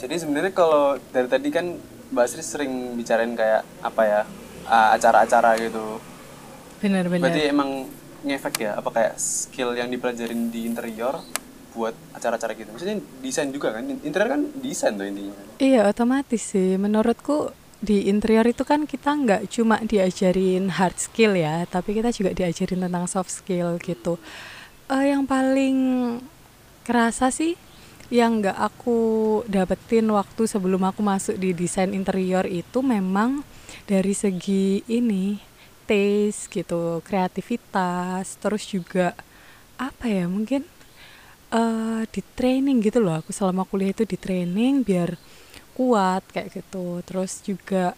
Jadi sebenarnya kalau dari tadi kan Mbak Sri sering bicarain kayak apa ya acara-acara gitu. Benar-benar. Berarti emang ngefek ya apa kayak skill yang dipelajarin di interior buat acara-acara gitu. Maksudnya desain juga kan? Interior kan desain tuh intinya. Iya otomatis sih. Menurutku di interior itu kan kita nggak cuma diajarin hard skill ya, tapi kita juga diajarin tentang soft skill gitu. Uh, yang paling kerasa sih yang nggak aku dapetin waktu sebelum aku masuk di desain interior itu memang dari segi ini taste gitu kreativitas terus juga apa ya mungkin uh, di training gitu loh. Aku selama kuliah itu di training biar kuat kayak gitu. Terus juga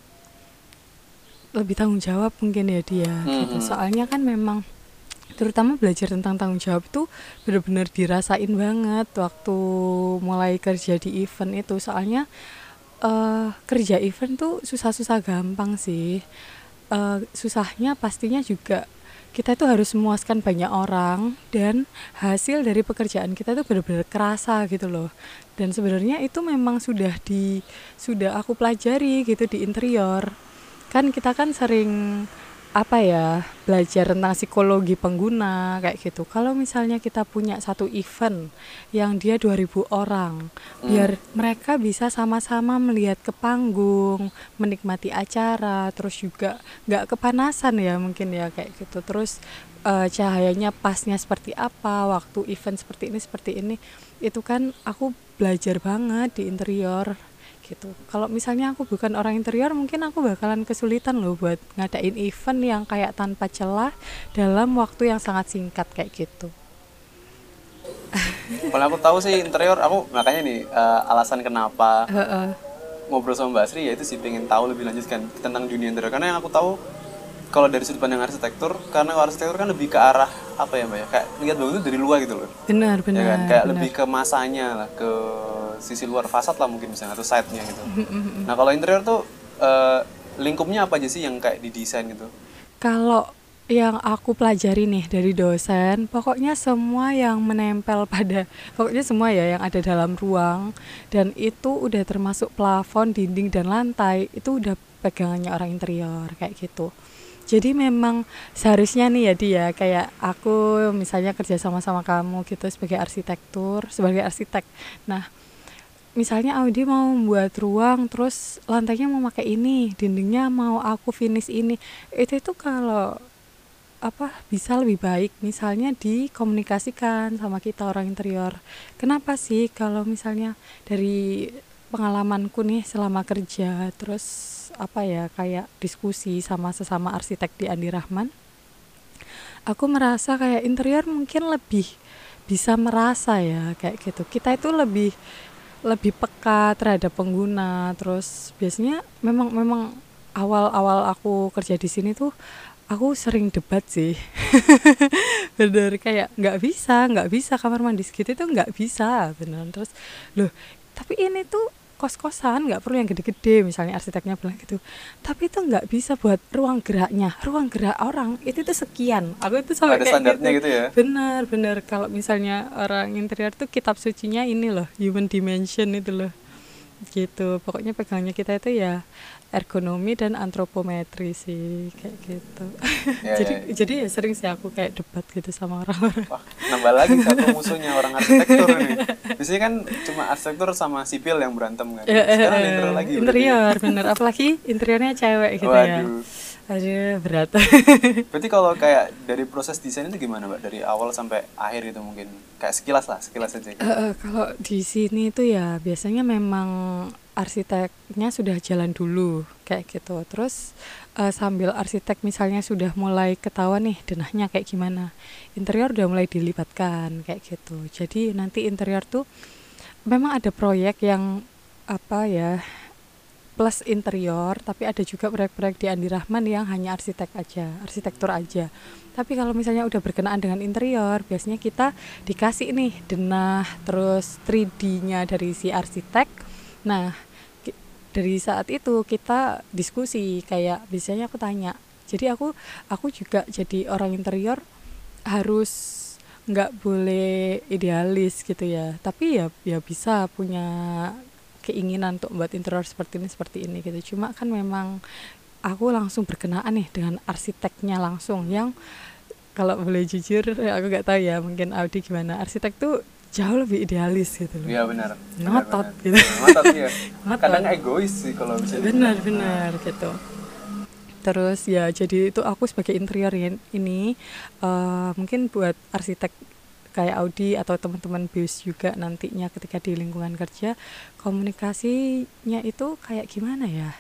lebih tanggung jawab mungkin ya dia mm -hmm. gitu soalnya kan memang terutama belajar tentang tanggung jawab itu benar-benar dirasain banget waktu mulai kerja di event itu. Soalnya uh, kerja event tuh susah-susah gampang sih. Uh, susahnya pastinya juga kita itu harus memuaskan banyak orang dan hasil dari pekerjaan kita itu benar-benar kerasa gitu loh. Dan sebenarnya itu memang sudah di sudah aku pelajari gitu di interior. Kan kita kan sering apa ya belajar tentang psikologi pengguna kayak gitu. Kalau misalnya kita punya satu event yang dia 2000 orang hmm. biar mereka bisa sama-sama melihat ke panggung menikmati acara terus juga nggak kepanasan ya mungkin ya kayak gitu. Terus uh, cahayanya pasnya seperti apa waktu event seperti ini seperti ini. Itu kan aku belajar banget di interior gitu. Kalau misalnya aku bukan orang interior, mungkin aku bakalan kesulitan loh buat ngadain event yang kayak tanpa celah dalam waktu yang sangat singkat kayak gitu. Kalau aku tahu sih interior, aku makanya nih uh, alasan kenapa uh -uh. ngobrol sama Mbak Sri ya itu sih pengen tahu lebih lanjut kan tentang dunia interior. Karena yang aku tahu kalau dari sudut pandang arsitektur, karena arsitektur kan lebih ke arah apa ya mbak ya, kayak lihat bangun itu dari luar gitu loh. Benar benar. Ya kan? Kayak benar. lebih ke masanya lah, ke sisi luar fasad lah mungkin misalnya atau side-nya gitu. nah kalau interior tuh uh, lingkupnya apa aja sih yang kayak didesain gitu? Kalau yang aku pelajari nih dari dosen, pokoknya semua yang menempel pada, pokoknya semua ya yang ada dalam ruang dan itu udah termasuk plafon, dinding dan lantai itu udah pegangannya orang interior kayak gitu. Jadi memang seharusnya nih ya dia kayak aku misalnya kerja sama sama kamu gitu sebagai arsitektur, sebagai arsitek. Nah, misalnya Audi mau membuat ruang terus lantainya mau pakai ini dindingnya mau aku finish ini. Itu itu kalau apa bisa lebih baik. Misalnya dikomunikasikan sama kita orang interior. Kenapa sih kalau misalnya dari pengalamanku nih selama kerja terus apa ya kayak diskusi sama sesama arsitek di Andi Rahman. Aku merasa kayak interior mungkin lebih bisa merasa ya kayak gitu. Kita itu lebih lebih peka terhadap pengguna. Terus biasanya memang memang awal-awal aku kerja di sini tuh aku sering debat sih. Bener kayak nggak bisa nggak bisa kamar mandi segitu itu nggak bisa bener. Terus loh tapi ini tuh kos-kosan nggak perlu yang gede-gede misalnya arsiteknya bilang gitu. Tapi itu nggak bisa buat ruang geraknya. Ruang gerak orang itu tuh sekian. Aku itu sampai Ada kayak standarnya gitu. gitu ya? Benar benar. Kalau misalnya orang interior tuh kitab sucinya ini loh human dimension itu loh. Gitu. Pokoknya pegangnya kita itu ya ergonomi dan antropometri sih kayak gitu ya, jadi ya. jadi ya sering sih aku kayak debat gitu sama orang-orang nambah lagi satu musuhnya orang arsitektur nih biasanya kan cuma arsitektur sama sipil yang berantem kan ya, sekarang eh, interior lagi interior bener apalagi interiornya cewek gitu ya. Waduh. ya Aduh, berat. Berarti kalau kayak dari proses desain itu gimana, Mbak? Dari awal sampai akhir gitu mungkin. Kayak sekilas lah, sekilas aja. Gitu. Uh, uh, kalau di sini itu ya biasanya memang arsiteknya sudah jalan dulu kayak gitu. Terus uh, sambil arsitek misalnya sudah mulai ketahuan nih denahnya kayak gimana interior udah mulai dilibatkan kayak gitu. Jadi nanti interior tuh memang ada proyek yang apa ya plus interior tapi ada juga proyek-proyek di Andi Rahman yang hanya arsitek aja arsitektur aja. Tapi kalau misalnya udah berkenaan dengan interior biasanya kita dikasih nih denah terus 3D-nya dari si arsitek Nah, dari saat itu kita diskusi kayak biasanya aku tanya. Jadi aku aku juga jadi orang interior harus nggak boleh idealis gitu ya. Tapi ya ya bisa punya keinginan untuk buat interior seperti ini seperti ini gitu cuma kan memang aku langsung berkenaan nih dengan arsiteknya langsung yang kalau boleh jujur aku nggak tahu ya mungkin Audi gimana arsitek tuh jauh lebih idealis gitu loh. Iya benar. Ngotot gitu. Ngotot ya. Kadang egois sih kalau bisa. Benar benar gitu. Terus ya jadi itu aku sebagai interior ini uh, mungkin buat arsitek kayak Audi atau teman-teman BIUS juga nantinya ketika di lingkungan kerja komunikasinya itu kayak gimana ya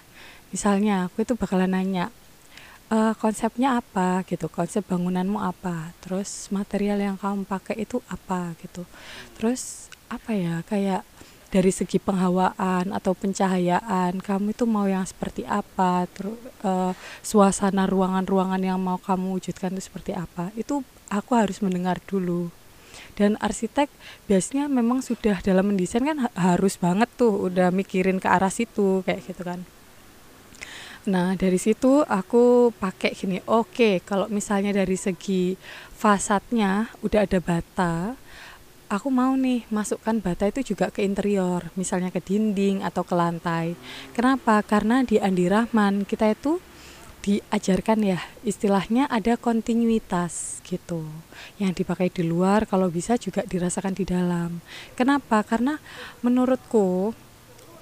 misalnya aku itu bakalan nanya e, konsepnya apa? gitu konsep bangunanmu apa? Terus material yang kamu pakai itu apa? gitu. Terus apa ya kayak dari segi penghawaan atau pencahayaan kamu itu mau yang seperti apa? Terus uh, suasana ruangan-ruangan yang mau kamu wujudkan itu seperti apa? Itu aku harus mendengar dulu. Dan arsitek biasanya memang sudah dalam mendesain kan harus banget tuh udah mikirin ke arah situ kayak gitu kan Nah, dari situ aku pakai gini. Oke, okay, kalau misalnya dari segi fasadnya udah ada bata, aku mau nih masukkan bata itu juga ke interior, misalnya ke dinding atau ke lantai. Kenapa? Karena di Andi Rahman kita itu diajarkan ya istilahnya ada kontinuitas gitu yang dipakai di luar kalau bisa juga dirasakan di dalam kenapa karena menurutku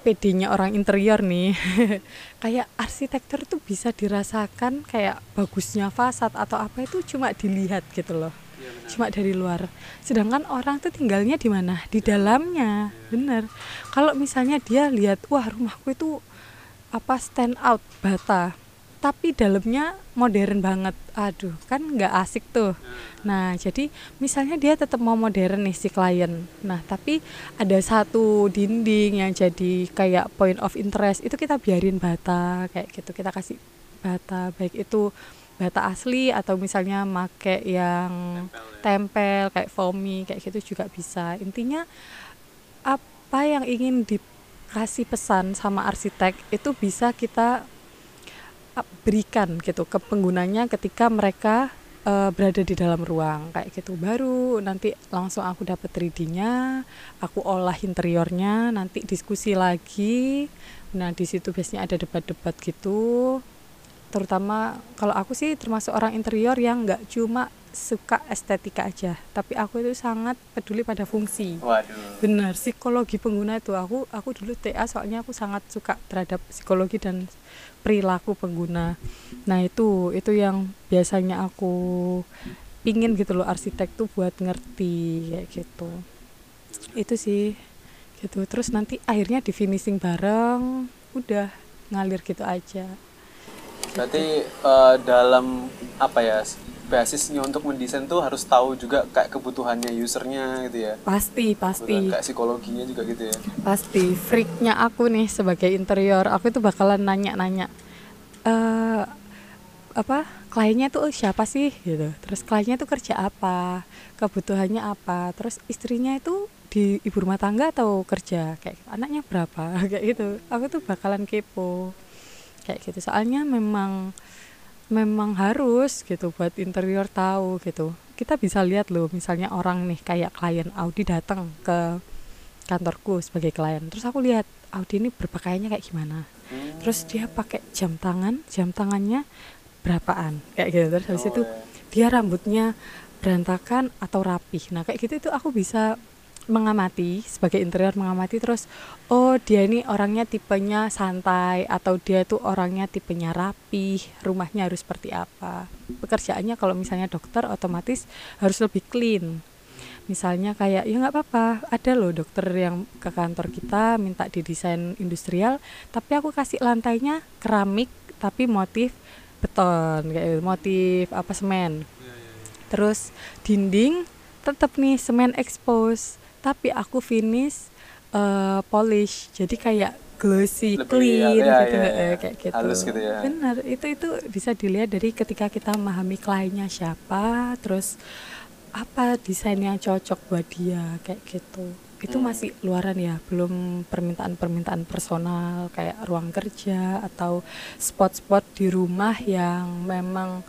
PD-nya orang interior nih. Kayak arsitektur itu bisa dirasakan kayak bagusnya fasad atau apa itu cuma dilihat gitu loh. Ya, cuma dari luar. Sedangkan orang tuh tinggalnya di mana? Di dalamnya. Ya. bener kalau misalnya dia lihat wah rumahku itu apa stand out bata tapi dalamnya modern banget. Aduh kan nggak asik tuh. Nah. Jadi misalnya dia tetap mau modern nih si klien. Nah tapi ada satu dinding yang jadi kayak point of interest itu kita biarin bata kayak gitu. Kita kasih bata baik itu bata asli atau misalnya make yang tempel, ya. tempel kayak foamy kayak gitu juga bisa. Intinya apa yang ingin dikasih pesan sama arsitek itu bisa kita berikan gitu ke penggunanya ketika mereka uh, berada di dalam ruang. Kayak gitu baru nanti langsung aku dapat 3D-nya aku olah interiornya nanti diskusi lagi. Nah di situ biasanya ada debat-debat gitu. Terutama kalau aku sih termasuk orang interior yang nggak cuma suka estetika aja tapi aku itu sangat peduli pada fungsi. Waduh. benar psikologi pengguna itu aku aku dulu TA soalnya aku sangat suka terhadap psikologi dan perilaku pengguna. Nah itu itu yang biasanya aku pingin gitu loh arsitek tuh buat ngerti kayak gitu. Itu sih gitu. Terus nanti akhirnya di finishing bareng udah ngalir gitu aja. Berarti uh, dalam apa ya basisnya untuk mendesain tuh harus tahu juga kayak kebutuhannya usernya gitu ya. Pasti pasti. Kayak psikologinya juga gitu ya. Pasti. Freaknya aku nih sebagai interior aku itu bakalan nanya-nanya uh, apa kliennya tuh siapa sih? Gitu. Terus kliennya tuh kerja apa kebutuhannya apa terus istrinya itu di ibu rumah tangga atau kerja? Kayak anaknya berapa? Kayak gitu. Aku tuh bakalan kepo. Kayak gitu. Soalnya memang memang harus gitu buat interior tahu gitu. Kita bisa lihat loh misalnya orang nih kayak klien Audi datang ke kantorku sebagai klien terus aku lihat Audi ini berpakaiannya kayak gimana. Terus dia pakai jam tangan jam tangannya berapaan? Kayak gitu terus habis oh, itu iya. dia rambutnya berantakan atau rapih. Nah kayak gitu itu aku bisa mengamati sebagai interior mengamati terus oh dia ini orangnya tipenya santai atau dia itu orangnya tipenya rapi rumahnya harus seperti apa. Pekerjaannya kalau misalnya dokter otomatis harus lebih clean. Misalnya kayak ya nggak apa-apa ada loh dokter yang ke kantor kita minta didesain industrial tapi aku kasih lantainya keramik tapi motif beton kayak gitu, motif apa semen. Iya, iya, iya. terus dinding tetap nih semen expose tapi aku finish uh, polish jadi kayak glossy Lebih, clean ya, gitu ya, ya, kayak gitu. Halus gitu ya. Benar, itu itu bisa dilihat dari ketika kita memahami kliennya siapa, terus apa desain yang cocok buat dia kayak gitu. Itu hmm. masih luaran ya, belum permintaan-permintaan personal kayak ruang kerja atau spot-spot di rumah yang memang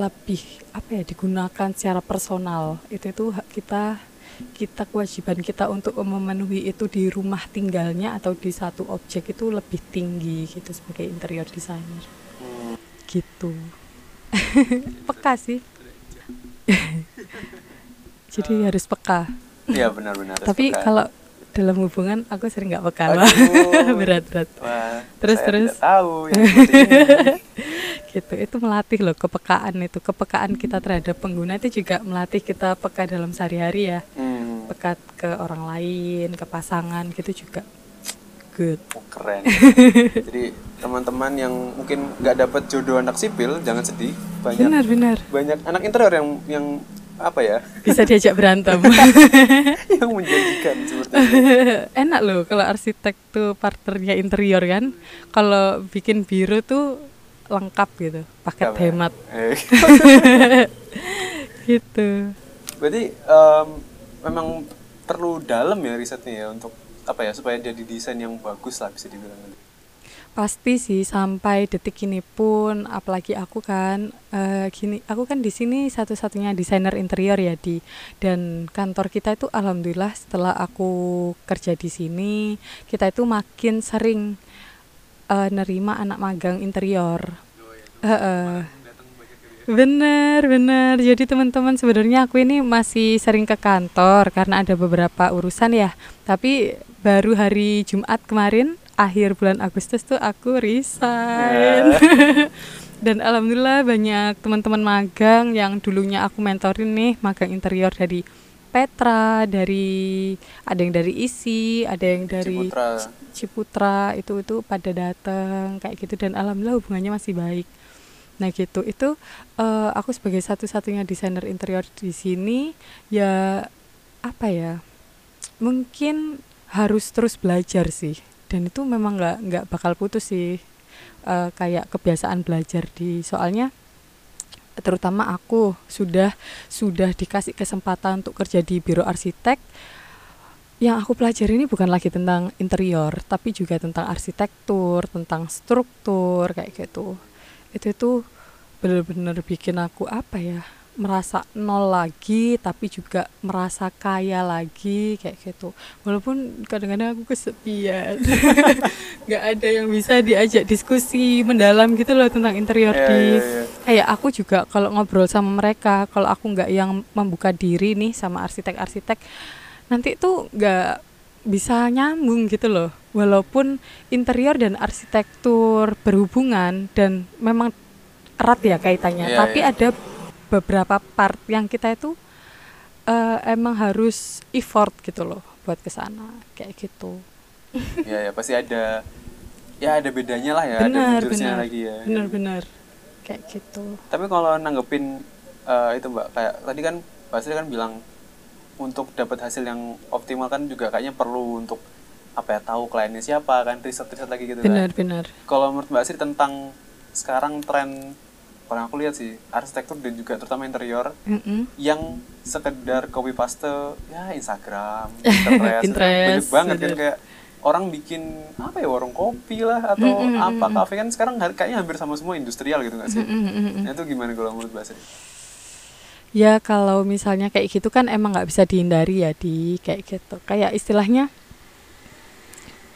lebih apa ya digunakan secara personal. Itu itu kita kita kewajiban kita untuk memenuhi itu di rumah tinggalnya atau di satu objek itu lebih tinggi gitu sebagai interior designer. Gitu. Peka sih. Jadi harus peka. Iya benar-benar tapi kalau dalam hubungan aku sering nggak peka berat berat Wah, terus terus. tahu ya, gitu. Itu melatih loh kepekaan itu. Kepekaan kita terhadap pengguna itu juga melatih kita peka dalam sehari-hari ya. Hmm. peka ke orang lain ke pasangan gitu juga. Good. Oh, keren. Jadi teman-teman yang mungkin nggak dapat jodoh anak sipil jangan sedih. Banyak benar benar. banyak anak interior yang yang apa ya? Bisa diajak berantem. Yang menjanjikan seperti itu. Enak loh kalau arsitek tuh partnernya interior kan. Kalau bikin biru tuh lengkap gitu paket Gak hemat. Eh. gitu. Berarti um, memang perlu dalam ya risetnya ya untuk apa ya supaya jadi desain yang bagus lah bisa dibilang pasti sih sampai detik ini pun apalagi aku kan uh, gini aku kan di sini satu-satunya desainer interior ya di. Dan kantor kita itu alhamdulillah setelah aku kerja di sini kita itu makin sering uh, nerima anak magang interior uh, uh. Bener, bener. Jadi teman-teman sebenarnya aku ini masih sering ke kantor karena ada beberapa urusan ya. Tapi baru hari Jumat kemarin akhir bulan Agustus tuh aku resign. Yeah. Dan alhamdulillah banyak teman-teman magang yang dulunya aku mentorin nih magang interior dari Petra, dari ada yang dari ISI, ada yang dari Ciputra, Ciputra itu itu pada datang kayak gitu. Dan alhamdulillah hubungannya masih baik. Nah gitu. Itu uh, aku sebagai satu-satunya desainer interior di sini ya apa ya mungkin harus terus belajar sih. Dan itu memang nggak nggak bakal putus sih uh, kayak kebiasaan belajar di soalnya terutama aku sudah sudah dikasih kesempatan untuk kerja di biro arsitek. Yang aku pelajari ini bukan lagi tentang interior tapi juga tentang arsitektur tentang struktur kayak gitu. Itu tuh bener-bener bikin aku apa ya merasa nol lagi tapi juga merasa kaya lagi kayak gitu walaupun kadang-kadang aku kesepian nggak ada yang bisa diajak diskusi mendalam gitu loh tentang interior yeah, di yeah, yeah. kayak aku juga kalau ngobrol sama mereka kalau aku nggak yang membuka diri nih sama arsitek-arsitek nanti tuh nggak bisa nyambung gitu loh walaupun interior dan arsitektur berhubungan dan memang erat ya kaitannya yeah, tapi yeah. ada beberapa part yang kita itu uh, emang harus effort gitu loh buat ke sana kayak gitu. ya ya pasti ada ya ada bedanya lah ya benar, ada benar, lagi ya. Benar-benar kayak gitu. Tapi kalau nanggepin uh, itu Mbak kayak tadi kan Mbak Sri kan bilang untuk dapat hasil yang optimal kan juga kayaknya perlu untuk apa ya tahu kliennya siapa kan riset-riset lagi gitu benar, kan. Benar benar. Kalau menurut Mbak Sri tentang sekarang tren paling aku lihat sih arsitektur dan juga terutama interior mm -hmm. yang sekedar copy paste ya Instagram Pinterest, Pinterest banyak banget kan kayak orang bikin apa ya warung kopi lah atau mm -hmm. apa kafe kan sekarang kayaknya hampir sama semua industrial gitu nggak sih? Mm -hmm. Nah, itu gimana kalau menurut bahasa Ya kalau misalnya kayak gitu kan emang nggak bisa dihindari ya di kayak gitu. Kayak istilahnya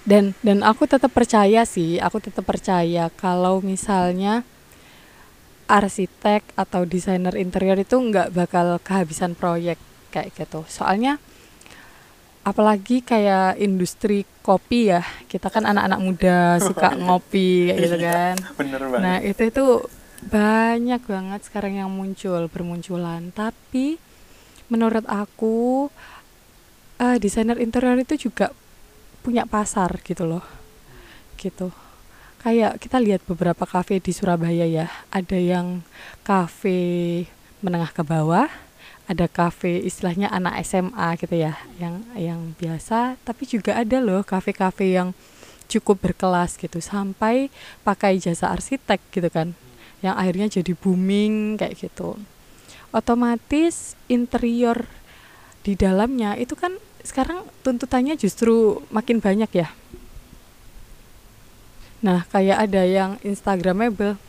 dan dan aku tetap percaya sih, aku tetap percaya kalau misalnya arsitek atau desainer interior itu nggak bakal kehabisan proyek kayak gitu. Soalnya apalagi kayak industri kopi ya kita kan anak-anak muda suka ngopi kayak gitu iya, kan. Bener banget. nah itu itu banyak banget sekarang yang muncul bermunculan. Tapi menurut aku uh, desainer interior itu juga punya pasar gitu loh gitu kayak kita lihat beberapa kafe di Surabaya ya. Ada yang kafe menengah ke bawah ada kafe istilahnya anak SMA gitu ya yang yang biasa. Tapi juga ada loh kafe-kafe yang cukup berkelas gitu sampai pakai jasa arsitek gitu kan yang akhirnya jadi booming kayak gitu. Otomatis interior di dalamnya itu kan sekarang tuntutannya justru makin banyak ya Nah, kayak ada yang Instagramable.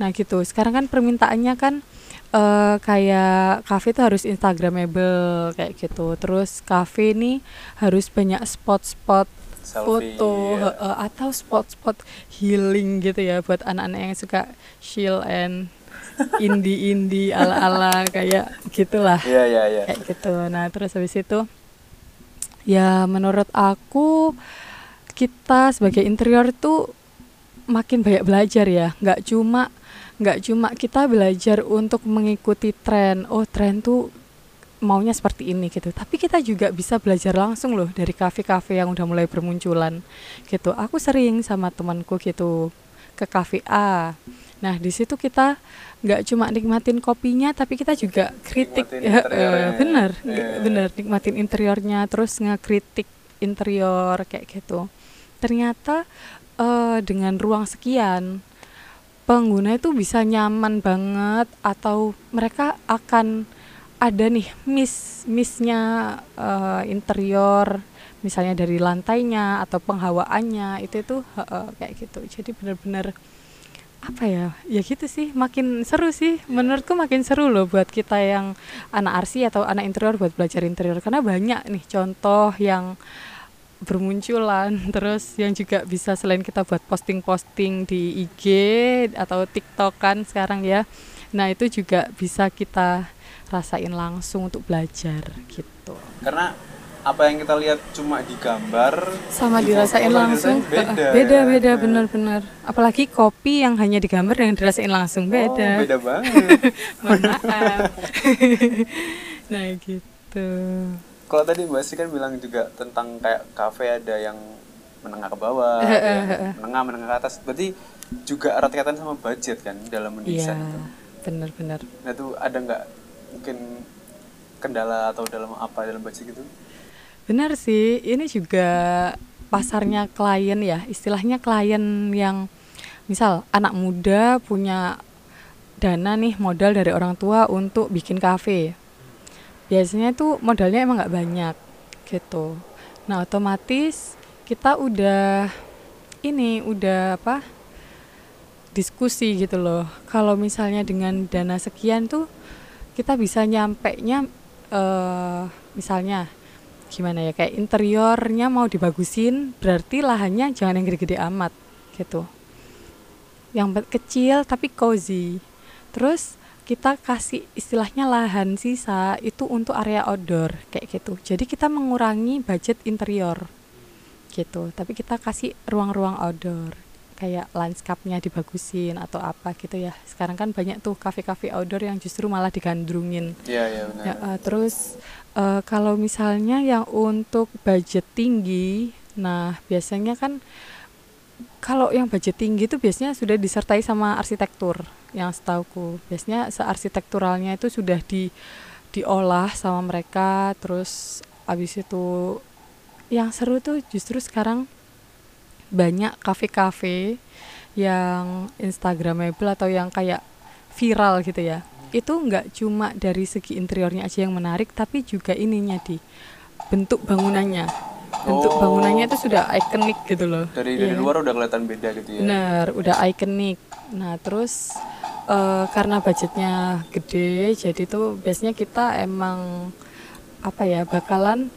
Nah, gitu. Sekarang kan permintaannya kan uh, kayak cafe itu harus instagramable kayak gitu terus cafe ini harus banyak spot-spot foto yeah. uh, atau spot-spot healing gitu ya buat anak-anak yang suka chill and indie-indie ala-ala kayak gitulah yeah, yeah, yeah. kayak gitu nah terus habis itu ya menurut aku kita sebagai interior itu makin banyak belajar ya. Nggak cuma nggak cuma kita belajar untuk mengikuti tren. Oh tren tuh maunya seperti ini gitu. Tapi kita juga bisa belajar langsung loh dari kafe-kafe yang udah mulai bermunculan gitu. Aku sering sama temanku gitu ke kafe A. Nah di situ kita nggak cuma nikmatin kopinya tapi kita juga kritik. Ya, uh, bener yeah. bener nikmatin interiornya terus ngekritik interior kayak gitu ternyata uh, dengan ruang sekian pengguna itu bisa nyaman banget atau mereka akan ada nih miss missnya uh, interior misalnya dari lantainya atau penghawaannya itu itu uh, kayak gitu. Jadi benar-benar apa ya ya gitu sih makin seru sih. Menurutku makin seru loh buat kita yang anak arsi atau anak interior buat belajar interior. Karena banyak nih contoh yang bermunculan. Terus yang juga bisa selain kita buat posting-posting di IG atau TikTok kan sekarang ya nah itu juga bisa kita rasain langsung untuk belajar gitu. Karena apa yang kita lihat cuma di gambar sama di dirasain langsung. beda. Beda beda benar-benar apalagi kopi yang hanya digambar dengan dirasain langsung beda oh, beda. banget. Maaf. Nah gitu kalau tadi Mbak Sri kan bilang juga tentang kayak kafe ada yang menengah ke bawah, ya, menengah menengah ke atas. Berarti juga erat kaitan sama budget kan dalam mendesain yeah, itu. Benar-benar. Nah itu ada nggak mungkin kendala atau dalam apa dalam budget gitu? Benar sih, ini juga pasarnya klien ya, istilahnya klien yang misal anak muda punya dana nih modal dari orang tua untuk bikin kafe biasanya itu modalnya emang nggak banyak gitu. Nah otomatis kita udah ini udah apa diskusi gitu loh. Kalau misalnya dengan dana sekian tuh kita bisa nyampe nya uh, misalnya gimana ya kayak interiornya mau dibagusin berarti lahannya jangan yang gede-gede amat gitu. Yang kecil tapi cozy. Terus kita kasih istilahnya lahan sisa itu untuk area outdoor kayak gitu. Jadi kita mengurangi budget interior gitu. Tapi kita kasih ruang-ruang outdoor kayak landscape-nya dibagusin atau apa gitu ya. Sekarang kan banyak tuh kafe-kafe outdoor yang justru malah digandrungin. Iya, iya benar. Ya, uh, terus uh, kalau misalnya yang untuk budget tinggi, nah biasanya kan kalau yang budget tinggi itu biasanya sudah disertai sama arsitektur yang setauku. Biasanya searsitekturalnya itu sudah di diolah sama mereka terus abis itu yang seru tuh justru sekarang banyak kafe-kafe yang instagramable atau yang kayak viral gitu ya. Itu nggak cuma dari segi interiornya aja yang menarik tapi juga ininya di bentuk bangunannya bentuk oh. bangunannya itu sudah ikonik gitu loh. Dari dari yeah. luar udah kelihatan beda gitu ya? Benar udah ikonik nah terus uh, karena budgetnya gede jadi tuh biasanya kita emang apa ya bakalan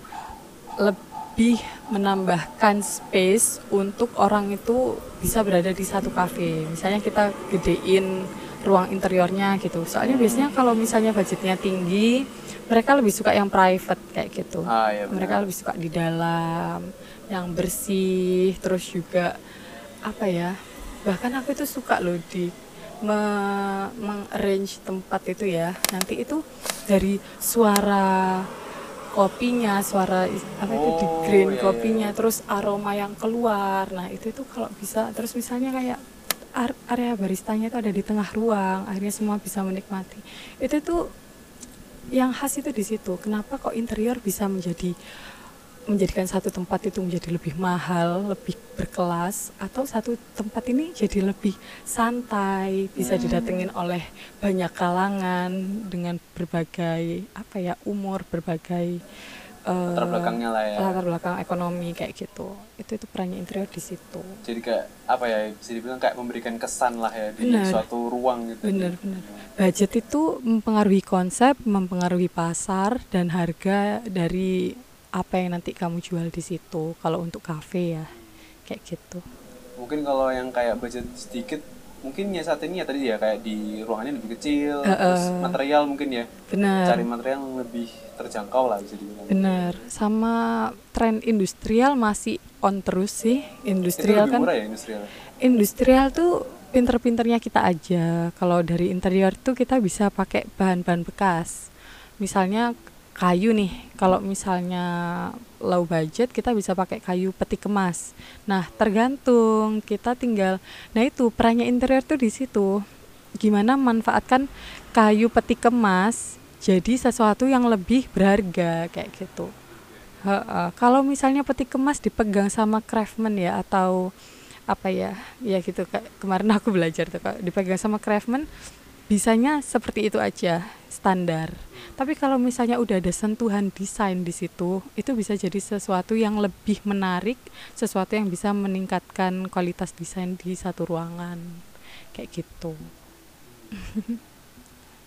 lebih menambahkan space untuk orang itu bisa berada di satu kafe. Misalnya kita gedein ruang interiornya gitu. Soalnya biasanya kalau misalnya budgetnya tinggi mereka lebih suka yang private kayak gitu. Ah, iya mereka lebih suka di dalam yang bersih terus juga apa ya bahkan aku itu suka loh di me mengarrange tempat itu ya. Nanti itu dari suara kopinya suara apa itu di oh, green iya, kopinya iya. terus aroma yang keluar. Nah itu itu kalau bisa terus misalnya kayak area baristanya itu ada di tengah ruang akhirnya semua bisa menikmati. Itu tuh yang khas itu di situ kenapa kok interior bisa menjadi menjadikan satu tempat itu menjadi lebih mahal, lebih berkelas, atau satu tempat ini jadi lebih santai, bisa hmm. didatengin oleh banyak kalangan dengan berbagai apa ya umur, berbagai uh, latar belakangnya lah ya. latar belakang ekonomi kayak gitu. Itu itu perannya interior di situ. Jadi kayak apa ya bisa dibilang kayak memberikan kesan lah ya di bener. suatu ruang gitu. Bener bener budget itu mempengaruhi konsep mempengaruhi pasar dan harga dari apa yang nanti kamu jual di situ kalau untuk kafe ya kayak gitu. Mungkin kalau yang kayak budget sedikit mungkin ya saat ini ya tadi ya kayak di ruangannya lebih kecil uh, uh, terus material mungkin ya. Benar. Cari material yang lebih terjangkau lah bisa dibilang. Benar. Sama tren industrial masih on terus sih. Industrial kan murah ya industrial? Industrial tuh pinter-pinternya kita aja. Kalau dari interior tuh kita bisa pakai bahan-bahan bekas. Misalnya kayu nih. Kalau misalnya low budget kita bisa pakai kayu peti kemas nah tergantung. Kita tinggal nah itu perannya interior tuh di situ. Gimana manfaatkan kayu peti kemas jadi sesuatu yang lebih berharga kayak gitu. He -he. kalau misalnya peti kemas dipegang sama craftsman ya atau apa ya ya gitu kayak kemarin aku belajar tuh dipegang sama craftsman bisanya seperti itu aja standar tapi kalau misalnya udah ada sentuhan desain di situ, itu bisa jadi sesuatu yang lebih menarik, sesuatu yang bisa meningkatkan kualitas desain di satu ruangan. Kayak gitu.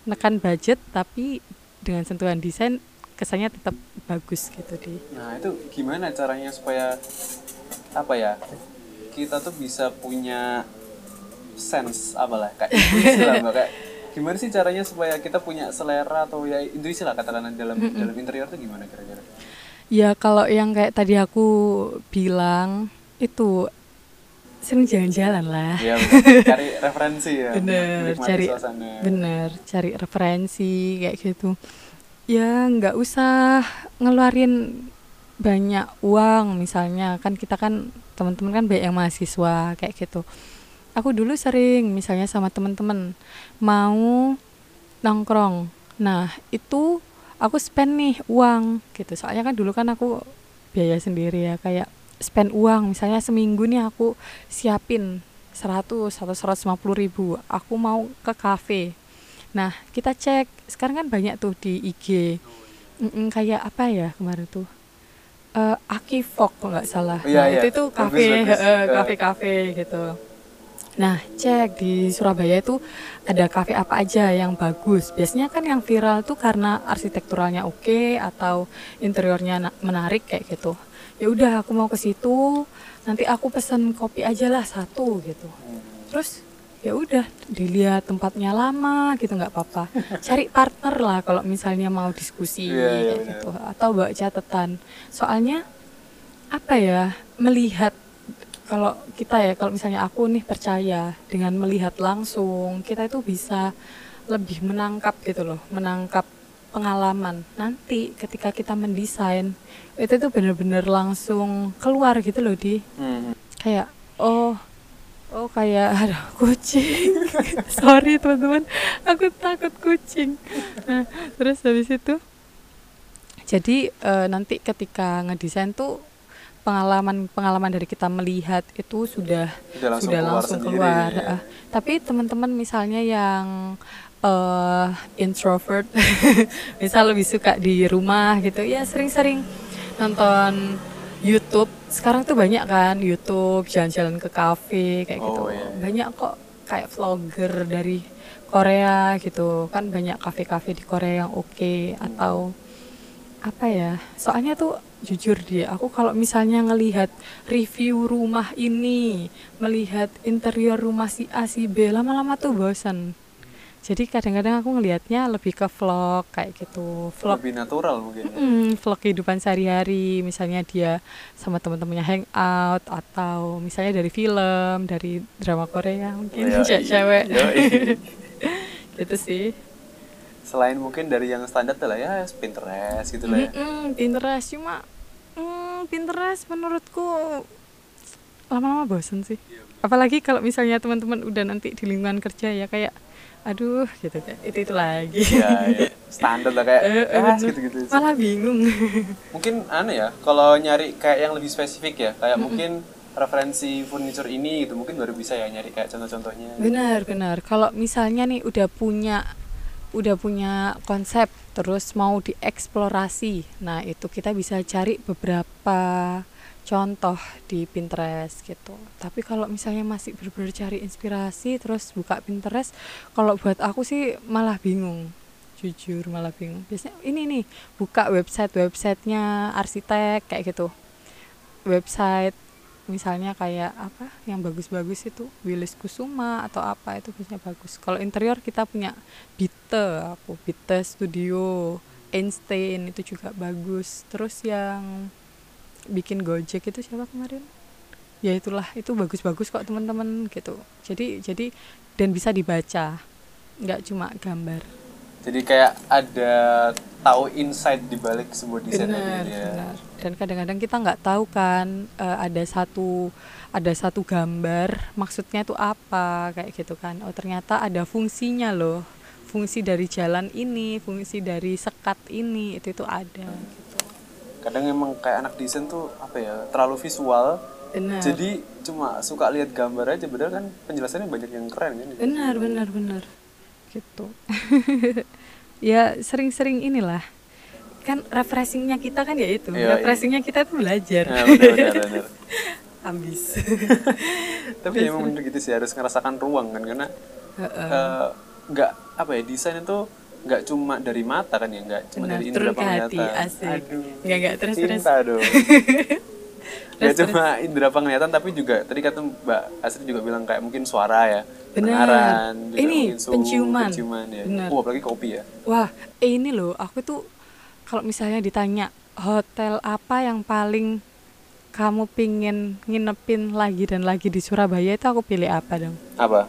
Nekan budget tapi dengan sentuhan desain kesannya tetap bagus gitu di. Nah, itu gimana caranya supaya apa ya? Kita tuh bisa punya sense apalah kayak istilah kayak gimana sih caranya supaya kita punya selera atau ya intuisi lah katakan dalam mm -hmm. dalam interior tuh gimana kira-kira? Ya kalau yang kayak tadi aku bilang itu sering jalan-jalan lah. Iya, cari referensi ya. Bener, cari suasana. bener, cari referensi kayak gitu. Ya nggak usah ngeluarin banyak uang misalnya kan kita kan teman-teman kan banyak yang mahasiswa kayak gitu aku dulu sering misalnya sama temen-temen mau nongkrong. Nah itu aku spend nih uang gitu. Soalnya kan dulu kan aku biaya sendiri ya kayak spend uang. Misalnya seminggu nih aku siapin 100 atau 150 ribu aku mau ke cafe nah kita cek. Sekarang kan banyak tuh di IG mm -mm, kayak apa ya kemarin tuh? Uh, Aki Fok nggak salah. Oh, iya, nah, iya. itu tuh kafe kafe kafe gitu Nah, cek di Surabaya itu ada kafe apa aja yang bagus. Biasanya kan yang viral tuh karena arsitekturalnya oke okay, atau interiornya menarik kayak gitu. Ya udah aku mau ke situ, nanti aku pesen kopi aja lah satu gitu. Terus ya udah dilihat tempatnya lama gitu nggak apa-apa. Cari partner lah kalau misalnya mau diskusi yeah, iya, kayak yeah, gitu atau bawa catatan. Soalnya apa ya melihat kalau kita ya kalau misalnya aku nih percaya dengan melihat langsung kita itu bisa lebih menangkap gitu loh menangkap pengalaman. Nanti ketika kita mendesain itu tuh bener-bener langsung keluar gitu loh di. Hmm. kayak oh oh kayak ada kucing. Sorry teman-teman aku takut kucing. Nah terus habis itu jadi uh, nanti ketika ngedesain tuh pengalaman-pengalaman dari kita melihat itu sudah sudah langsung sudah keluar, langsung keluar. Ya. Uh, tapi teman-teman misalnya yang uh, introvert, misal lebih suka di rumah gitu, ya sering-sering nonton YouTube. Sekarang tuh banyak kan YouTube, jalan-jalan ke kafe kayak gitu. oh, gitu. Iya. Banyak kok kayak vlogger dari Korea gitu. Kan banyak kafe-kafe di Korea yang oke okay, atau apa ya? Soalnya tuh jujur dia aku kalau misalnya ngelihat review rumah ini melihat interior rumah si A si B lama-lama tuh bosan jadi kadang-kadang aku ngelihatnya lebih ke vlog kayak gitu. Vlog lebih natural mungkin mm, vlog kehidupan sehari-hari misalnya dia sama teman-temannya hangout atau misalnya dari film dari drama Korea mungkin oh, iya, cewek. gitu sih. Selain mungkin dari yang standar lah ya Pinterest gitu lah ya. Mm -mm, Pinterest cuma hmm, Pinterest menurutku lama-lama bosen sih. Apalagi kalau misalnya teman-teman udah nanti di lingkungan kerja ya kayak aduh gitu itu itu lagi. Ya, ya. standar lah kayak eh, ah, gitu gitu malah bingung. Mungkin aneh ya kalau nyari kayak yang lebih spesifik ya kayak mm -mm. mungkin referensi furniture ini gitu mungkin baru bisa ya nyari kayak contoh-contohnya. Benar benar. Kalau misalnya nih udah punya udah punya konsep terus mau dieksplorasi. Nah itu kita bisa cari beberapa contoh di Pinterest gitu. Tapi kalau misalnya masih benar cari inspirasi terus buka Pinterest kalau buat aku sih malah bingung. Jujur malah bingung. Biasanya ini nih buka website websitenya arsitek kayak gitu. Website misalnya kayak apa yang bagus-bagus itu Willis Kusuma atau apa itu biasanya bagus. Kalau interior kita punya Bite aku Bite Studio Einstein itu juga bagus. Terus yang bikin Gojek itu siapa kemarin? Ya itulah itu bagus-bagus kok teman-teman gitu. Jadi jadi dan bisa dibaca. Nggak cuma gambar jadi kayak ada tahu insight di balik sebuah desain benar, ya. benar. dan kadang-kadang kita nggak tahu kan uh, ada satu ada satu gambar maksudnya itu apa kayak gitu kan oh ternyata ada fungsinya loh fungsi dari jalan ini fungsi dari sekat ini itu itu ada gitu. kadang emang kayak anak desain tuh apa ya terlalu visual benar. jadi cuma suka lihat gambar aja benar kan penjelasannya banyak yang keren kan benar benar benar gitu. Ya sering-sering inilah. Kan refreshingnya kita kan ya itu. Ya, refreshingnya kita tuh belajar. Ya, ambis. Tapi ya emang bener gitu sih harus ngerasakan ruang kan karena nggak uh, uh, apa ya desain itu nggak cuma dari mata kan ya nggak cuma Benar, dari indera penglihatan. aduh nggak nggak terus cinta terus. dong. Gak cuma indera penglihatan tapi juga tadi kata Mbak Asri juga bilang kayak mungkin suara ya. Benar. Ini suhu, penciuman. Penciuman ya. Bener. Oh, apalagi kopi ya. Wah, eh, ini loh aku tuh kalau misalnya ditanya hotel apa yang paling kamu pingin nginepin lagi dan lagi di Surabaya itu aku pilih apa dong? Apa?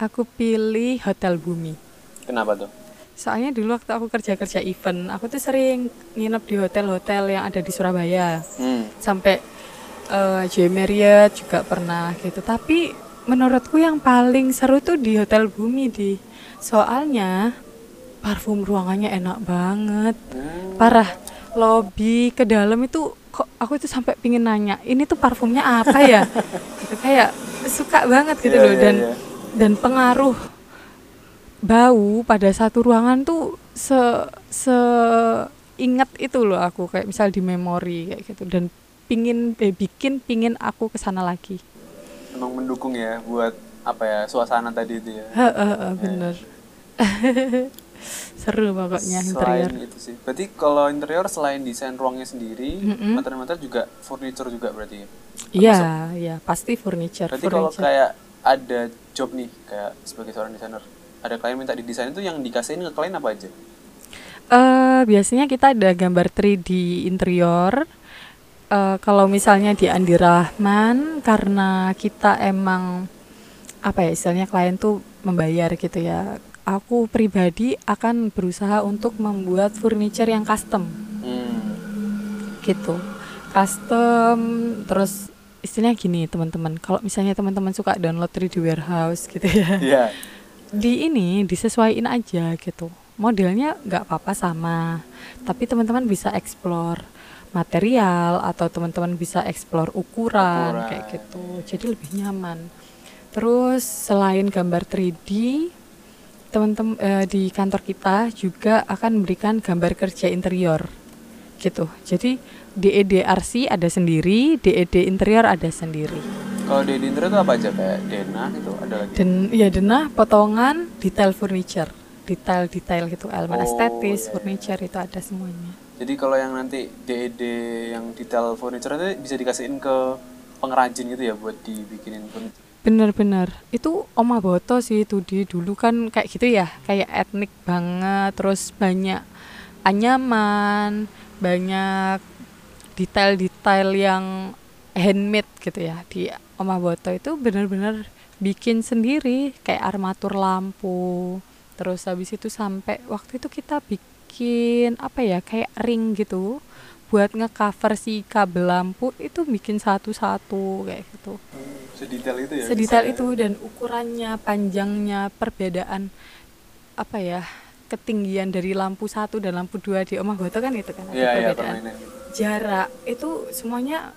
Aku pilih Hotel Bumi. Kenapa tuh? soalnya dulu waktu aku kerja kerja event aku tuh sering nginep di hotel-hotel yang ada di Surabaya hmm. sampai uh, J Marriott juga pernah gitu tapi menurutku yang paling seru tuh di hotel Bumi di. Soalnya parfum ruangannya enak banget. Hmm. parah lobby ke dalam itu kok aku itu sampai pingin nanya ini tuh parfumnya apa ya? Gitu, kayak suka banget gitu yeah, loh. yeah, dan yeah. dan pengaruh bau pada satu ruangan tuh se se ingat itu loh aku kayak misal di memori kayak gitu. Dan pingin eh, bikin pingin aku ke sana lagi emang mendukung ya buat apa ya suasana tadi itu ya? Ha, bener. Seru pokoknya selain interior. itu sih. Berarti kalau interior selain desain ruangnya sendiri mm -hmm. material-material juga furniture juga berarti? Ya iya iya pasti furniture berarti kalau kayak ada job nih kayak sebagai seorang desainer ada klien minta didesain itu yang dikasihin ke klien apa aja? Uh, biasanya kita ada gambar 3D interior. Uh, kalau misalnya di Andi Rahman karena kita emang apa ya istilahnya klien tuh membayar gitu ya. Aku pribadi akan berusaha untuk membuat furniture yang custom. Hmm. Gitu. Custom terus istilahnya gini teman-teman. Kalau misalnya teman-teman suka download 3D warehouse gitu ya. Yeah di ini disesuaikan aja gitu modelnya nggak apa-apa sama tapi teman-teman bisa explore material atau teman-teman bisa explore ukuran, ukuran. kayak gitu. Jadi lebih nyaman. Terus selain gambar 3D teman-teman eh, di kantor kita juga akan memberikan gambar kerja interior gitu. Jadi DED RC ada sendiri DED interior ada sendiri. Kalau di interior itu apa aja? Kayak denah gitu ada lagi? Den, ya denah, potongan, detail furniture, detail-detail gitu, elemen oh, estetis, iya. furniture itu ada semuanya. Jadi kalau yang nanti DED yang detail furniture itu bisa dikasihin ke pengrajin gitu ya buat dibikinin furniture. Bener-bener itu Oma Boto sih itu di dulu kan kayak gitu ya kayak etnik banget terus banyak anyaman banyak detail-detail yang handmade gitu ya di Oma Boto itu benar-benar bikin sendiri kayak armatur lampu terus habis itu sampai waktu itu kita bikin apa ya kayak ring gitu buat ngecover si kabel lampu itu bikin satu-satu kayak gitu. Sedetail itu ya sedetail itu dan ukurannya panjangnya perbedaan apa ya ketinggian dari lampu satu dan lampu dua di Omah Boto kan itu kan ada ya, perbedaan. ya, jarak itu semuanya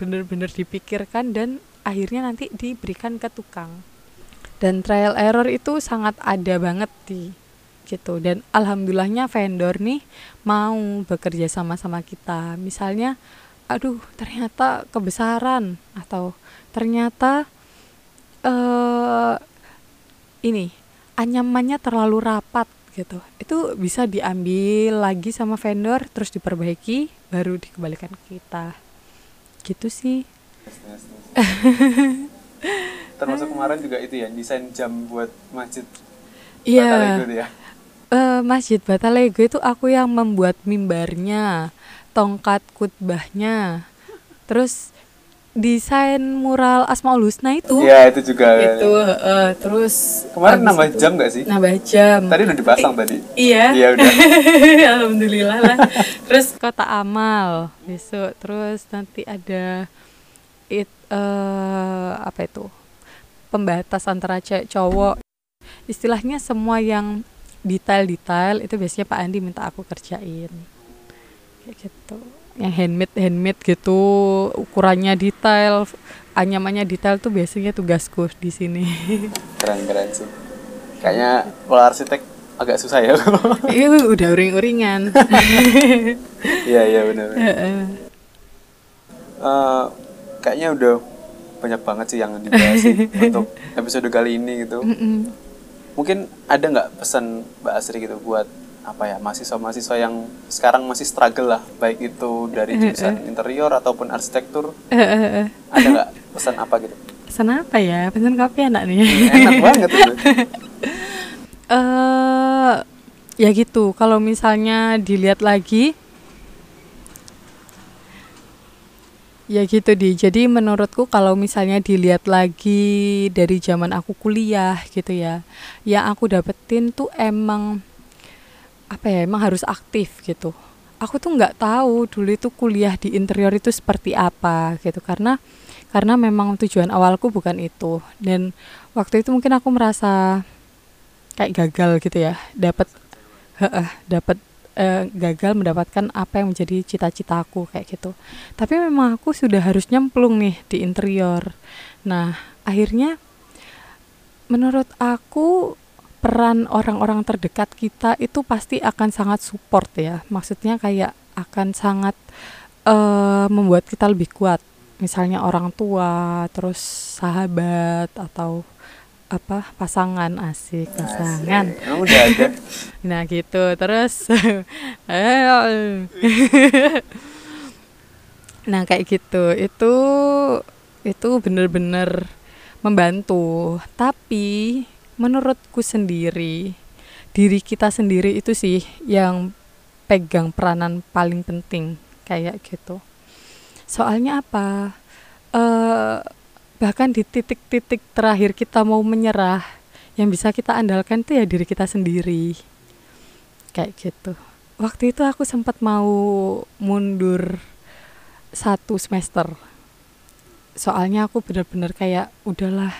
benar-benar dipikirkan dan akhirnya nanti diberikan ke tukang. Dan trial error itu sangat ada banget di gitu. Dan alhamdulillahnya vendor nih mau bekerja sama sama kita. Misalnya aduh ternyata kebesaran atau ternyata uh, ini anyamannya terlalu rapat gitu. Itu bisa diambil lagi sama vendor terus diperbaiki baru dikembalikan ke kita. Gitu sih. Termasuk kemarin juga itu ya desain jam buat masjid iya. Yeah. ya uh, Masjid Batalego itu aku yang membuat mimbarnya, tongkat kutbahnya, terus desain mural Asmaul Husna itu. Iya itu juga. Itu uh, terus. Kemarin nambah itu, jam gak sih? Nambah jam. Tadi udah dipasang tadi. Iya. Iya udah. Alhamdulillah lah. terus kota amal besok. Terus nanti ada it uh, apa itu pembatas antara cewek cowok. Istilahnya semua yang detail-detail itu biasanya Pak Andi minta aku kerjain. Kayak gitu. Yang handmade handmade gitu ukurannya detail anyamannya detail tuh biasanya tugasku di sini. Keren keren sih. Kayaknya kalau arsitek agak susah ya. Iya udah uring-uringan. Iya iya benar uh, kayaknya udah banyak banget sih yang dibahas sih untuk episode kali ini gitu mungkin ada nggak pesan Mbak Asri gitu buat apa ya mahasiswa-mahasiswa yang sekarang masih struggle lah baik itu dari jurusan interior ataupun arsitektur? Ada nggak pesan apa gitu? Pesan apa ya? Pesan kopi enak nih. Enak banget itu. uh, ya gitu. Kalau misalnya dilihat lagi Ya gitu di. Jadi menurutku kalau misalnya dilihat lagi dari zaman aku kuliah gitu ya, yang aku dapetin tuh emang apa ya, emang harus aktif gitu. Aku tuh nggak tahu dulu itu kuliah di interior itu seperti apa gitu karena karena memang tujuan awalku bukan itu dan waktu itu mungkin aku merasa kayak gagal gitu ya dapat dapat uh, gagal mendapatkan apa yang menjadi cita-citaku kayak gitu. Tapi memang aku sudah harus nyemplung nih di interior. Nah, akhirnya menurut aku peran orang-orang terdekat kita itu pasti akan sangat support ya. Maksudnya kayak akan sangat uh, membuat kita lebih kuat. Misalnya orang tua, terus sahabat atau apa pasangan asik pasangan. Asik. Oh, udah ada? Nah gitu. Terus nah kayak gitu. Itu itu bener-bener membantu. Tapi menurutku sendiri diri kita sendiri itu sih yang pegang peranan paling penting. Kayak gitu. Soalnya apa? Uh, bahkan di titik-titik terakhir kita mau menyerah yang bisa kita andalkan itu ya diri kita sendiri. Kayak gitu. Waktu itu aku sempat mau mundur satu semester. Soalnya aku benar-benar kayak udahlah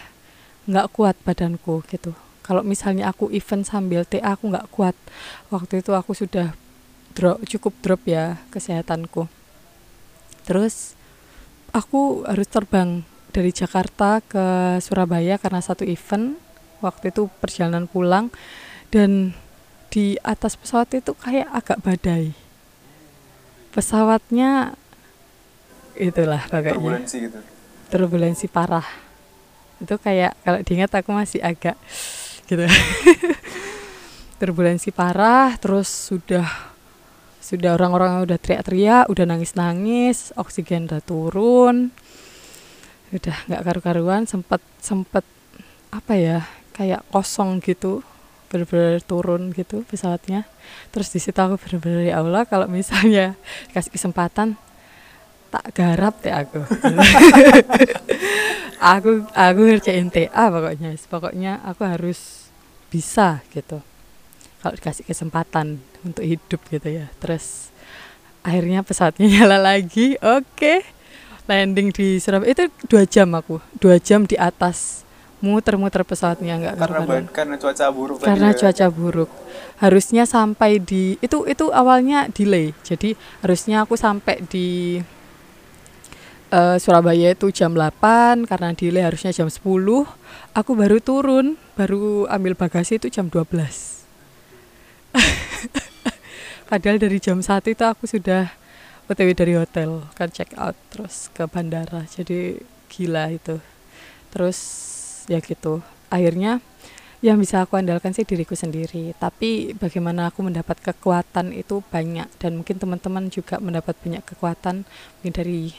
nggak kuat badanku gitu. Kalau misalnya aku event sambil TA aku nggak kuat waktu itu aku sudah drop cukup drop ya kesehatanku. Terus aku harus terbang dari Jakarta ke Surabaya karena satu event. Waktu itu perjalanan pulang. Dan di atas pesawat itu kayak agak badai. Pesawatnya itulah pokoknya. Turbulensi gitu. Turbulensi parah. Itu kayak kalau diingat aku masih agak gitu. Turbulensi parah terus sudah sudah orang-orang udah teriak-teriak udah nangis-nangis oksigen udah turun udah nggak karu-karuan sempet sempet apa ya kayak kosong gitu bener-bener turun gitu pesawatnya. Terus di situ aku bener-bener ya Allah kalau misalnya kasih kesempatan tak garap deh aku. Aku aku ngerjain TA pokoknya pokoknya aku harus bisa gitu kalau dikasih kesempatan untuk hidup gitu ya. Terus akhirnya pesawatnya nyala lagi oke. okay landing di Surabaya itu dua jam aku. Dua jam di atas muter-muter pesawatnya nggak karena karena cuaca buruk karena ya. cuaca buruk. Harusnya sampai di itu itu awalnya delay. Jadi harusnya aku sampai di uh, Surabaya itu jam 8 karena delay harusnya jam 10 aku baru turun baru ambil bagasi itu jam 12 padahal dari jam satu itu aku sudah OTW dari hotel kan check out terus ke bandara jadi gila itu. Terus ya gitu. Akhirnya yang bisa aku andalkan sih diriku sendiri. Tapi bagaimana aku mendapat kekuatan itu banyak dan mungkin teman-teman juga mendapat banyak kekuatan mungkin dari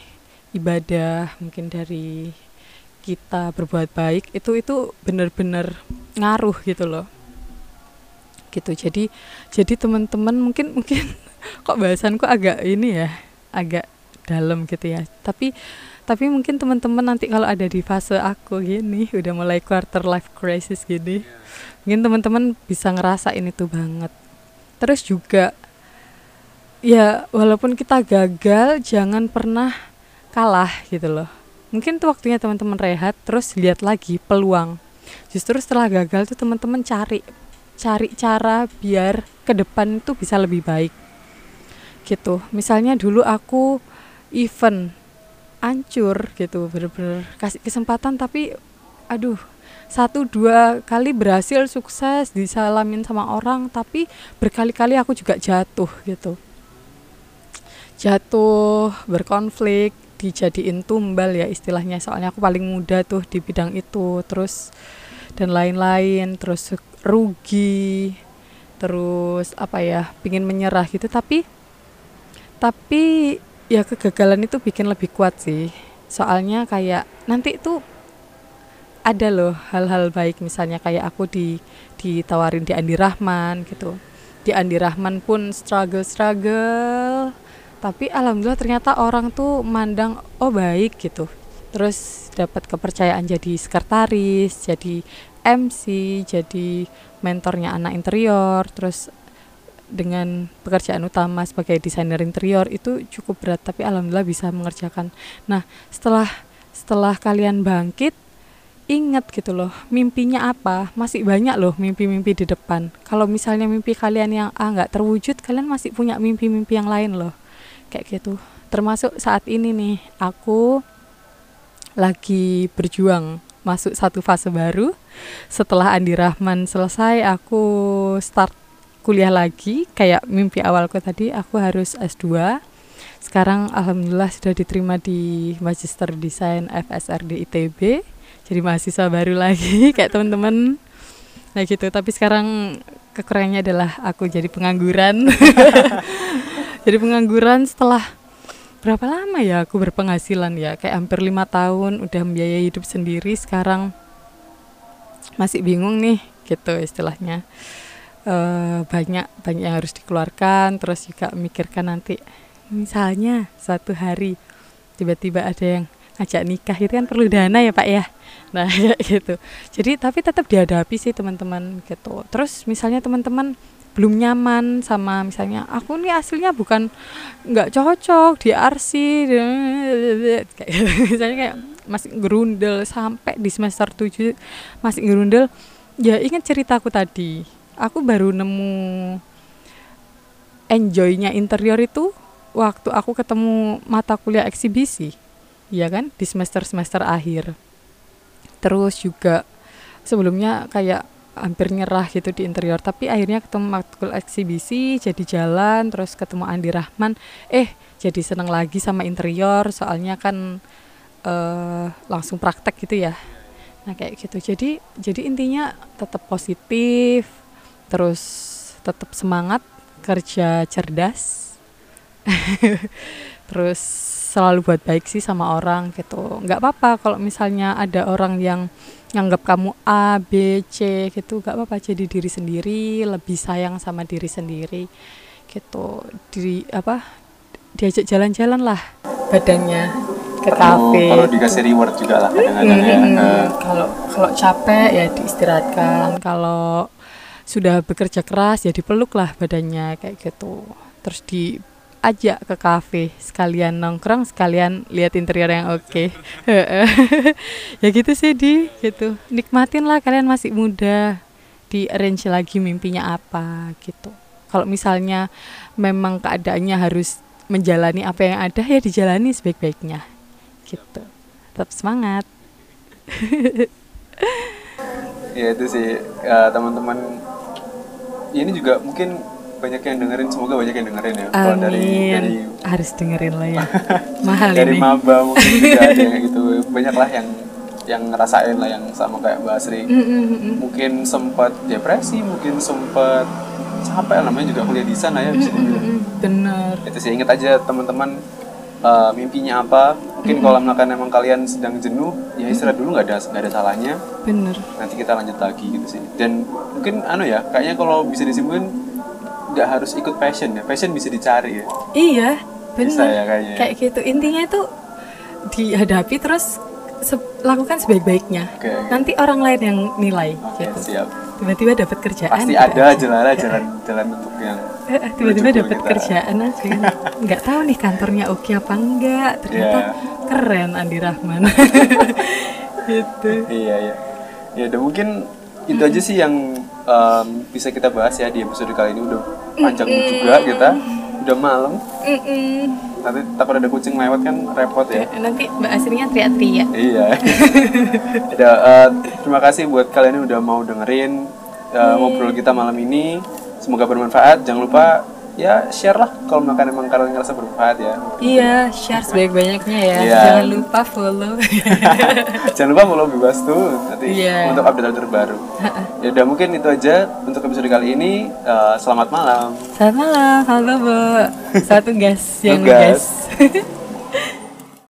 ibadah mungkin dari kita berbuat baik itu itu benar-benar ngaruh gitu loh gitu. Jadi jadi teman-teman mungkin mungkin kok bahasanku agak ini ya agak dalam gitu ya. Tapi tapi mungkin teman-teman nanti kalau ada di fase aku gini udah mulai quarter life crisis gini mungkin teman-teman bisa ngerasain itu banget. Terus juga ya walaupun kita gagal jangan pernah kalah gitu loh. Mungkin tuh waktunya teman-teman rehat terus lihat lagi peluang. Justru setelah gagal tuh teman-teman cari cari cara biar ke depan itu bisa lebih baik. Gitu. Misalnya dulu aku event ancur gitu bener-bener kasih kesempatan tapi aduh satu dua kali berhasil sukses disalamin sama orang tapi berkali-kali aku juga jatuh gitu. Jatuh berkonflik dijadiin tumbal ya istilahnya. Soalnya aku paling muda tuh di bidang itu terus dan lain-lain terus rugi terus apa ya pingin menyerah gitu. Tapi tapi ya kegagalan itu bikin lebih kuat sih. Soalnya kayak nanti itu ada loh hal-hal baik. Misalnya kayak aku di ditawarin di Andi Rahman gitu. Di Andi Rahman pun struggle struggle tapi alhamdulillah ternyata orang tuh mandang oh baik gitu. Terus dapat kepercayaan jadi sekretaris jadi MC jadi mentornya anak interior terus dengan pekerjaan utama sebagai desainer interior itu cukup berat tapi alhamdulillah bisa mengerjakan. Nah setelah setelah kalian bangkit ingat gitu loh mimpinya apa? Masih banyak loh mimpi-mimpi di depan. Kalau misalnya mimpi kalian yang ah nggak terwujud kalian masih punya mimpi-mimpi yang lain loh. Kayak gitu. Termasuk saat ini nih aku lagi berjuang masuk satu fase baru. Setelah Andi Rahman selesai, aku start kuliah lagi. Kayak mimpi awalku tadi, aku harus S2. Sekarang alhamdulillah sudah diterima di Magister Desain FSR di ITB. Jadi mahasiswa baru lagi kayak teman-teman. Nah gitu, tapi sekarang kekurangannya adalah aku jadi pengangguran. jadi pengangguran setelah berapa lama ya aku berpenghasilan ya? Kayak hampir lima tahun udah membiayai hidup sendiri sekarang masih bingung nih gitu istilahnya. Uh, banyak banyak yang harus dikeluarkan terus juga mikirkan nanti misalnya suatu hari tiba-tiba ada yang ngajak nikah itu kan perlu dana ya pak ya? Nah gitu. Jadi tapi tetap dihadapi sih teman-teman gitu. Terus misalnya teman-teman belum nyaman sama misalnya. Aku nih aslinya bukan nggak cocok di RC kayak misalnya kayak masih gerundel sampai di semester 7 masih gerundel ya ingat ceritaku tadi. Aku baru nemu enjoynya interior itu waktu aku ketemu mata kuliah eksibisi. Ya kan? Di semester semester akhir. Terus juga sebelumnya kayak hampir nyerah gitu di interior. Tapi akhirnya ketemu matkul eksibisi jadi jalan terus ketemu Andi Rahman. Eh jadi seneng lagi sama interior soalnya kan uh, langsung praktek gitu ya. Nah kayak gitu. Jadi jadi intinya tetap positif terus tetap semangat kerja cerdas. Terus selalu buat baik sih sama orang gitu. Nggak apa-apa kalau misalnya ada orang yang nganggap kamu A B C gitu. Gak apa-apa jadi diri sendiri lebih sayang sama diri sendiri gitu. Diri apa diajak jalan-jalan lah badannya ke kafe kalau dikasih reward juga lah kadang-kadang mm -hmm. ya kalau kalau capek ya diistirahatkan. Kalau sudah bekerja keras ya dipeluk lah badannya kayak gitu. Terus di ajak ke kafe sekalian nongkrong sekalian lihat interior yang oke. Okay. ya gitu sih di gitu. Nikmatin lah kalian masih muda di arrange lagi mimpinya apa gitu. Kalau misalnya memang keadaannya harus menjalani apa yang ada ya dijalani sebaik-baiknya gitu. Tetap semangat. Ya itu sih uh, teman-teman ini juga mungkin banyak yang dengerin semoga banyak yang dengerin ya Amin. dari dari harus dengerin lah ya. Mahal dari ini. maba mungkin juga ada yang gitu banyak lah yang yang ngerasain lah yang sama kayak Mbak Asri Mm, mm, mm, mm. mungkin sempat depresi mungkin sempat capek namanya juga kuliah di sana ya bisa dibilang Mm, Bener. itu sih inget aja teman-teman uh, mimpinya apa mungkin kalau misalkan emang kalian sedang jenuh ya istirahat dulu nggak ada nggak ada salahnya Bener. nanti kita lanjut lagi gitu sih dan mungkin anu ya kayaknya kalau bisa disimpulkan nggak harus ikut passion ya passion bisa dicari ya Iya, Bisa bener. ya kayaknya ya. Kayak gitu. Intinya itu dihadapi terus se- lakukan sebaik-baiknya. Oke. Nanti orang lain yang nilai oke gitu. siap Tiba-tiba dapat kerjaan. pasti ada jalan jalan jalan untuk yang Eh, eh, tiba-tiba dapat kerjaan aja nggak tahu nih kantornya oke apa enggak ternyata Iya. keren Andi Rahman gitu iya iya ya udah mungkin itu aja sih yang em, bisa kita bahas ya di episode kali ini udah panjang juga kita udah malam Mm-mm. nanti takut ada kucing lewat kan repot ya nanti mbak teriak-teriak Iya. Udah, eh, terima kasih buat kalian yang udah mau dengerin eh, ngobrol kita malam ini. Semoga bermanfaat. Jangan lupa ya share lah kalau makan emang kalian ngerasa bermanfaat ya. iya share sebanyak-banyaknya ya Iya. jangan lupa follow Jangan lupa follow bebas tuh nanti Iya. untuk update update terbaru. ya udah mungkin itu aja untuk episode kali ini. Eh, selamat malam. selamat malam halo bu satu gas yang gas